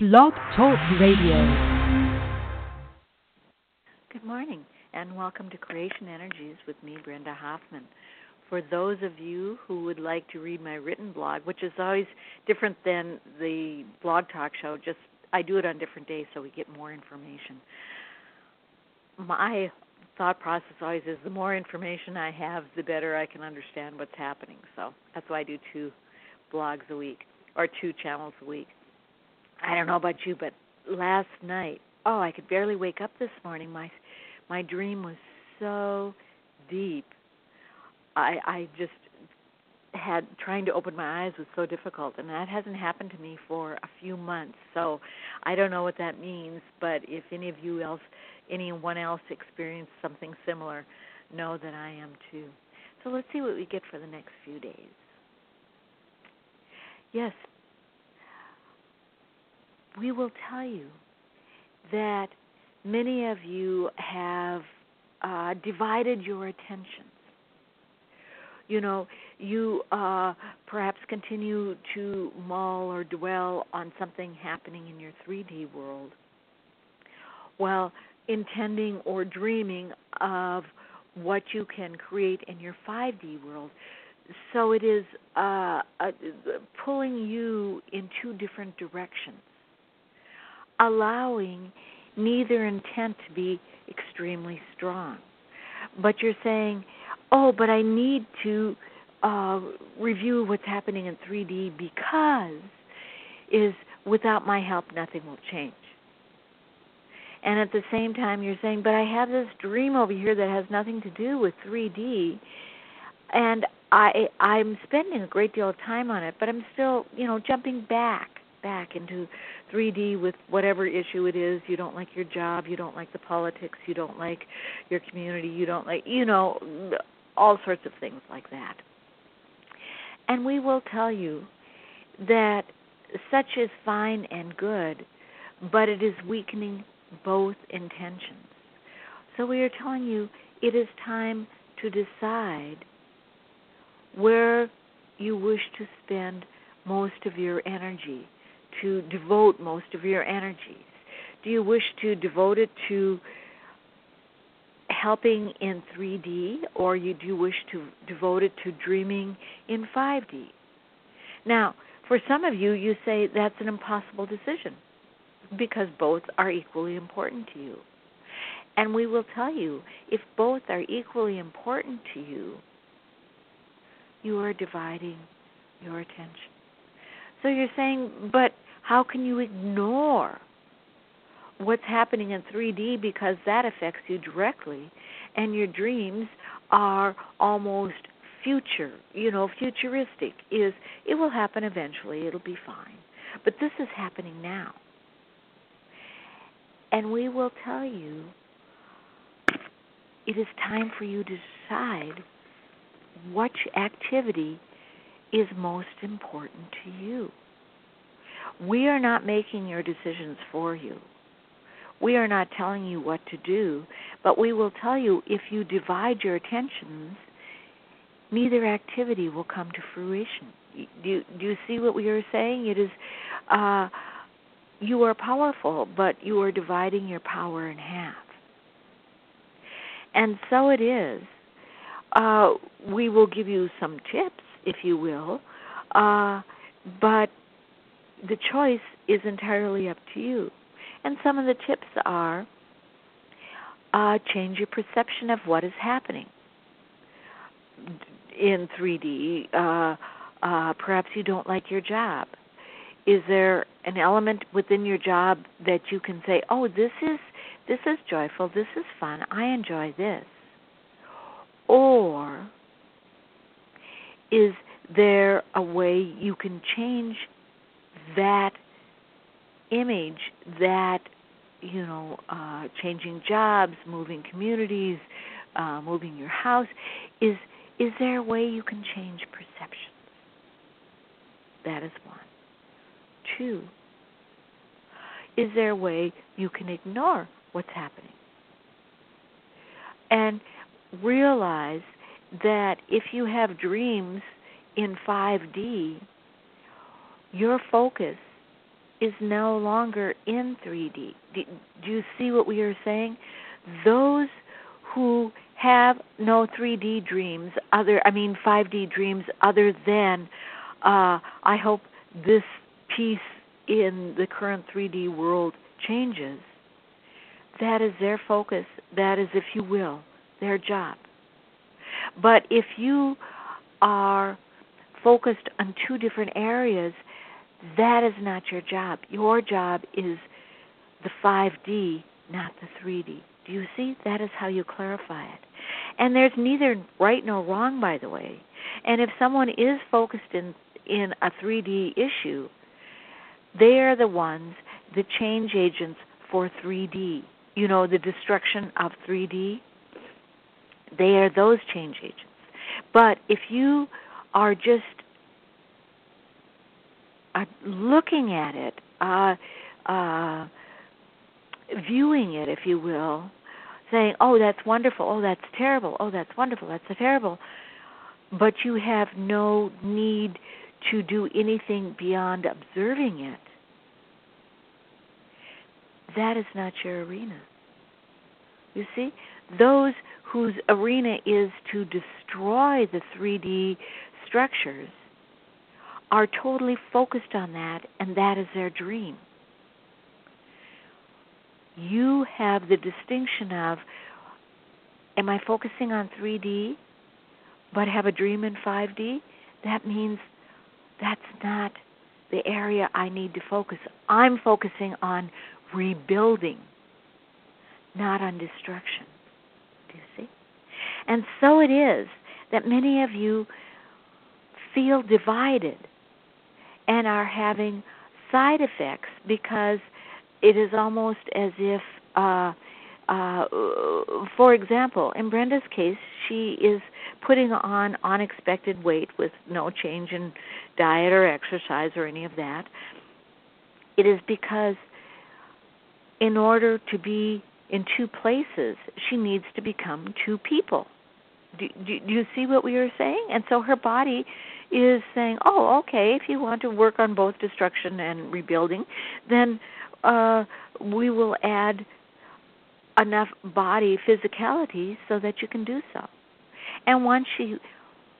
Blog Talk Radio. Good morning, and welcome to Creation Energies with me, Brenda Hoffman. For those of you who would like to read my written blog, which is always different than the blog talk show, just I do it on different days so we get more information. My thought process always is the more information I have, the better I can understand what's happening. So that's why I do two blogs a week or two channels a week. I don't know about you, but last night, oh, I could barely wake up this morning. My my dream was so deep. I I just had trying to open my eyes was so difficult and that hasn't happened to me for a few months. So I don't know what that means, but if any of you else anyone else experienced something similar, know that I am too. So let's see what we get for the next few days. Yes, we will tell you that many of you have uh, divided your attentions. You know, you uh, perhaps continue to mull or dwell on something happening in your 3D world while intending or dreaming of what you can create in your 5D world. So it is uh, uh, pulling you in two different directions allowing neither intent to be extremely strong. But you're saying, oh, but I need to uh, review what's happening in 3D because is without my help nothing will change. And at the same time you're saying, but I have this dream over here that has nothing to do with 3D and I I'm spending a great deal of time on it, but I'm still, you know, jumping back back into 3D with whatever issue it is. You don't like your job, you don't like the politics, you don't like your community, you don't like, you know, all sorts of things like that. And we will tell you that such is fine and good, but it is weakening both intentions. So we are telling you it is time to decide where you wish to spend most of your energy to devote most of your energies? Do you wish to devote it to helping in 3D or you, do you wish to devote it to dreaming in 5D? Now, for some of you, you say that's an impossible decision because both are equally important to you. And we will tell you if both are equally important to you, you are dividing your attention. So you're saying, but how can you ignore what's happening in 3D because that affects you directly and your dreams are almost future, you know, futuristic is it will happen eventually, it'll be fine. But this is happening now. And we will tell you it is time for you to decide which activity is most important to you. We are not making your decisions for you. We are not telling you what to do, but we will tell you if you divide your attentions, neither activity will come to fruition. Do you, do you see what we are saying? It is, uh, you are powerful, but you are dividing your power in half. And so it is. Uh, we will give you some tips, if you will, uh, but the choice is entirely up to you. And some of the tips are uh, change your perception of what is happening in 3D. Uh, uh, perhaps you don't like your job. Is there an element within your job that you can say, "Oh, this is this is joyful. This is fun. I enjoy this." Or is there a way you can change that image, that you know, uh, changing jobs, moving communities, uh, moving your house, is is there a way you can change perceptions? That is one. Two, is there a way you can ignore what's happening? And realize that if you have dreams in 5D, your focus is no longer in 3D. Do, you see what we are saying? Those who have no 3D dreams, other I mean 5D dreams, other than uh, I hope this piece in the current 3D world changes. That is their focus. That is, if you will, their job. But if you are focused on two different areas, that is not your job. Your job is the 5D, not the 3D. Do you see? That is how you clarify it. And there's neither right nor wrong, by the way. And if someone is focused in in a 3D issue, they are the ones, the change agents for 3D. You know, the destruction of 3D. They are those change agents. But if you are just uh, looking at it, uh, uh, viewing it, if you will, saying, "Oh, that's wonderful. Oh, that's terrible. Oh, that's wonderful. That's terrible," but you have no need to do anything beyond observing it. That is not your arena. You see, those whose arena is to destroy the 3D structures are totally focused on that, and that is their dream. You have the distinction of am I focusing on 3D but have a dream in 5D? That means that's not the area I need to focus. I'm focusing on rebuilding, not on destruction. Do you see? And so it is that many of you feel divided and are having side effects because it is almost as if uh, uh, for example, in Brenda's case, she is putting on unexpected weight with no change in diet or exercise or any of that. It is because, in order to be in two places, she needs to become two people. Do, do, do you see what we are saying? And so her body is saying, "Oh, okay. If you want to work on both destruction and rebuilding, then uh, we will add enough body physicality so that you can do so. And once she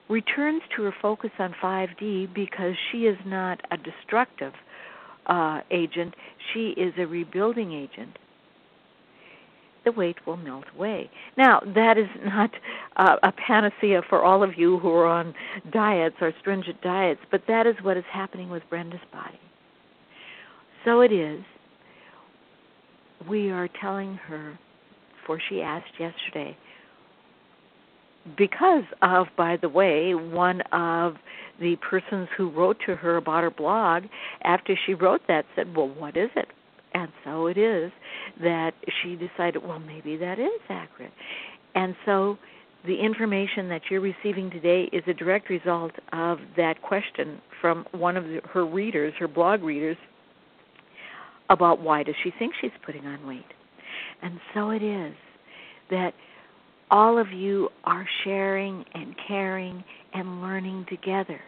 returns to her focus on 5D because she is not a destructive uh, agent, she is a rebuilding agent. The weight will melt away. Now, that is not uh, a panacea for all of you who are on diets or stringent diets, but that is what is happening with Brenda's body. So it is. We are telling her for she asked yesterday. Because of, by the way, one of the persons who wrote to her about her blog, after she wrote that, said, Well, what is it? And so it is that she decided, Well, maybe that is accurate. And so the information that you're receiving today is a direct result of that question from one of the, her readers, her blog readers, about why does she think she's putting on weight. And so it is that all of you are sharing and caring and learning together.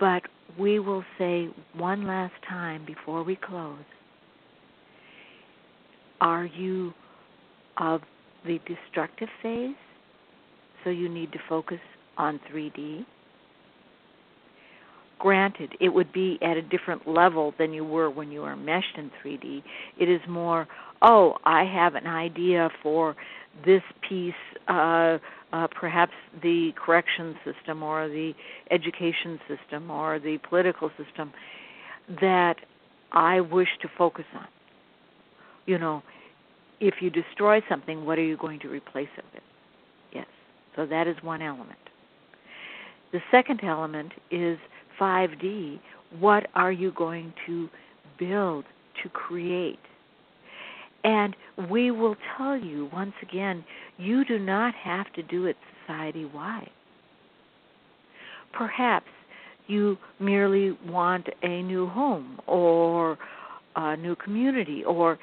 But we will say one last time before we close Are you of the destructive phase? So you need to focus on 3D? Granted, it would be at a different level than you were when you were meshed in 3D. It is more, oh, I have an idea for this piece, uh, uh, perhaps the correction system or the education system or the political system that I wish to focus on. You know, if you destroy something, what are you going to replace it with? Yes. So that is one element. The second element is 5D, what are you going to build, to create? And we will tell you once again, you do not have to do it society wide. Perhaps you merely want a new home or a new community or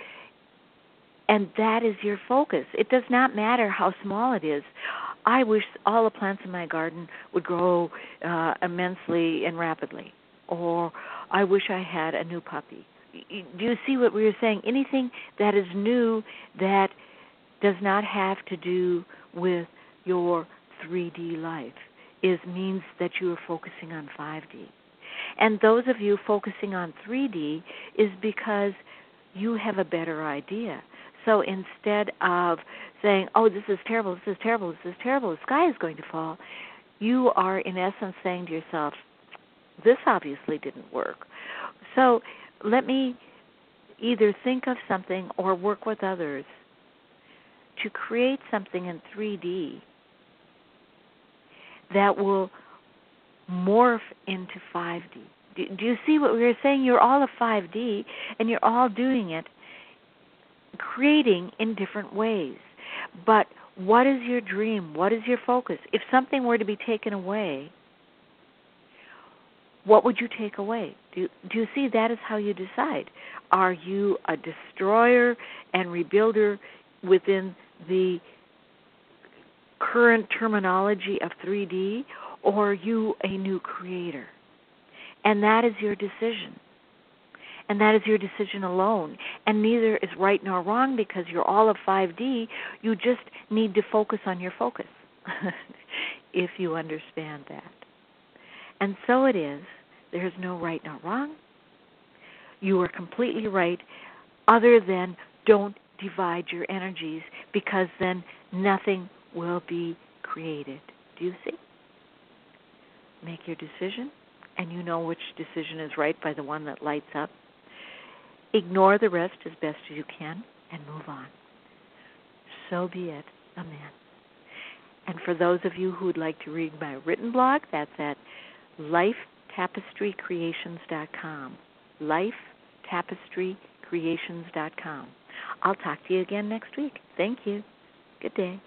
and that is your focus. It does not matter how small it is. I wish all the plants in my garden would grow uh, immensely and rapidly, or I wish I had a new puppy. Do you see what we were saying? Anything that is new that does not have to do with your 3D life is means that you are focusing on 5D. And those of you focusing on 3D is because you have a better idea. So instead of saying, "Oh, this is terrible, this is terrible, this is terrible, the sky is going to fall," you are in essence saying to yourself, "This obviously didn't work." So let me either think of something or work with others to create something in 3D that will morph into 5D. Do, do you see what we are saying? You're all a 5D and you're all doing it, creating in different ways. But what is your dream? What is your focus? If something were to be taken away, what would you take away? Do you, do you see that is how you decide? Are you a destroyer and rebuilder within the current terminology of 3D, or are you a new creator? And that is your decision. And that is your decision alone. And neither is right nor wrong because you're all of 5D. You just need to focus on your focus, if you understand that. And so it is. There's no right nor wrong. You are completely right, other than don't divide your energies because then nothing will be created. Do you see? Make your decision, and you know which decision is right by the one that lights up. Ignore the rest as best as you can and move on. So be it. Amen. And for those of you who would like to read my written blog, that's at lifetapestrycreations.com. Lifetapestrycreations.com. I'll talk to you again next week. Thank you. Good day.